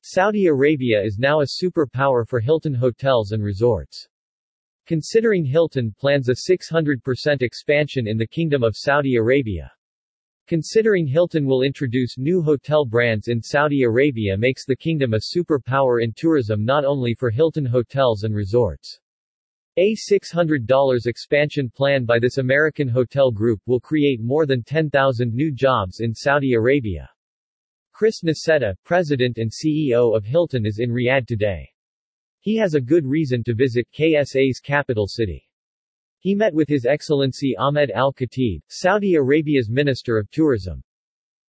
Saudi Arabia is now a superpower for Hilton hotels and resorts. Considering Hilton plans a 600% expansion in the Kingdom of Saudi Arabia. Considering Hilton will introduce new hotel brands in Saudi Arabia makes the kingdom a superpower in tourism not only for Hilton hotels and resorts. A $600 expansion plan by this American hotel group will create more than 10,000 new jobs in Saudi Arabia. Chris Nassetta, president and CEO of Hilton is in Riyadh today. He has a good reason to visit KSA's capital city. He met with His Excellency Ahmed Al-Khatib, Saudi Arabia's Minister of Tourism.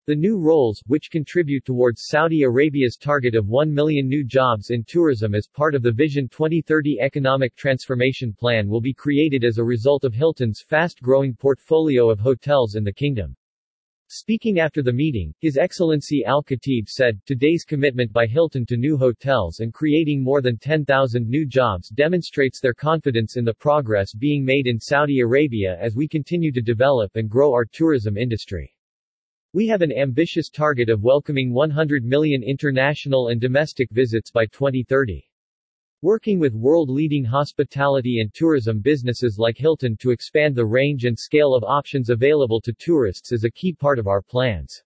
The new roles, which contribute towards Saudi Arabia's target of 1 million new jobs in tourism as part of the Vision 2030 Economic Transformation Plan will be created as a result of Hilton's fast-growing portfolio of hotels in the kingdom. Speaking after the meeting, His Excellency Al-Khatib said, Today's commitment by Hilton to new hotels and creating more than 10,000 new jobs demonstrates their confidence in the progress being made in Saudi Arabia as we continue to develop and grow our tourism industry. We have an ambitious target of welcoming 100 million international and domestic visits by 2030. Working with world-leading hospitality and tourism businesses like Hilton to expand the range and scale of options available to tourists is a key part of our plans.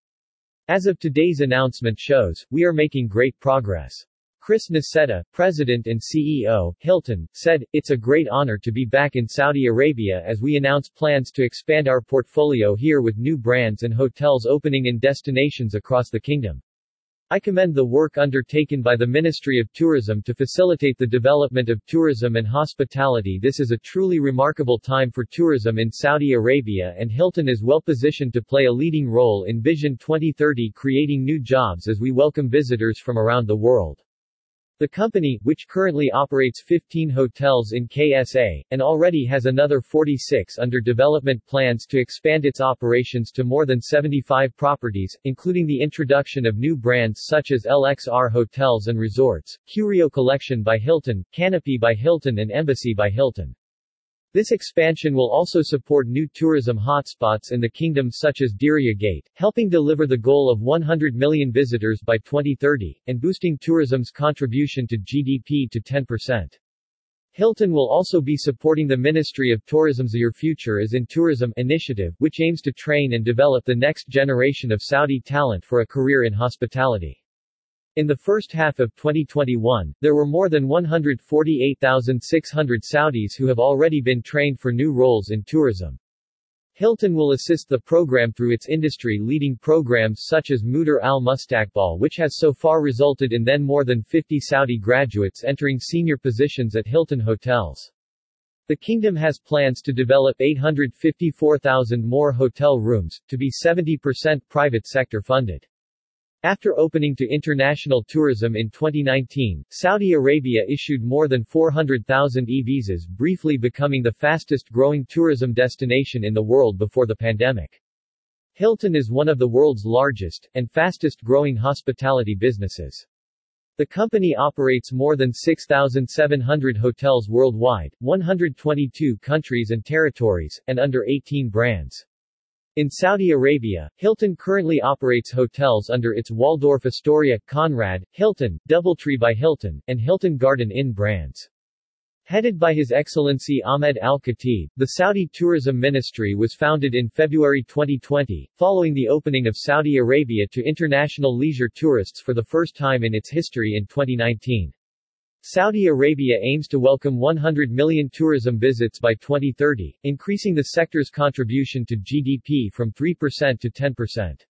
As of today's announcement shows, we are making great progress. Chris Nassetta, President and CEO, Hilton, said, It's a great honor to be back in Saudi Arabia as we announce plans to expand our portfolio here with new brands and hotels opening in destinations across the kingdom. I commend the work undertaken by the Ministry of Tourism to facilitate the development of tourism and hospitality. This is a truly remarkable time for tourism in Saudi Arabia and Hilton is well positioned to play a leading role in Vision 2030 creating new jobs as we welcome visitors from around the world. The company, which currently operates 15 hotels in KSA, and already has another 46 under development plans to expand its operations to more than 75 properties, including the introduction of new brands such as LXR Hotels and Resorts, Curio Collection by Hilton, Canopy by Hilton and Embassy by Hilton. This expansion will also support new tourism hotspots in the kingdom such as Diriyah Gate, helping deliver the goal of 100 million visitors by 2030, and boosting tourism's contribution to GDP to 10%. Hilton will also be supporting the Ministry of Tourism's Your Future is in Tourism initiative, which aims to train and develop the next generation of Saudi talent for a career in hospitality. In the first half of 2021, there were more than 148,600 Saudis who have already been trained for new roles in tourism. Hilton will assist the program through its industry-leading programs such as Mudir Al Mustaqbal which has so far resulted in then more than 50 Saudi graduates entering senior positions at Hilton hotels. The kingdom has plans to develop 854,000 more hotel rooms, to be 70% private sector funded. After opening to international tourism in 2019, Saudi Arabia issued more than 400,000 e-visas briefly becoming the fastest-growing tourism destination in the world before the pandemic. Hilton is one of the world's largest, and fastest-growing hospitality businesses. The company operates more than 6,700 hotels worldwide, 122 countries and territories, and under 18 brands. In Saudi Arabia, Hilton currently operates hotels under its Waldorf Astoria, Conrad, Hilton, Doubletree by Hilton, and Hilton Garden Inn brands. Headed by His Excellency Ahmed Al-Khatib, the Saudi Tourism Ministry was founded in February 2020, following the opening of Saudi Arabia to international leisure tourists for the first time in its history in 2019. Saudi Arabia aims to welcome 100 million tourism visits by 2030, increasing the sector's contribution to GDP from 3% to 10%.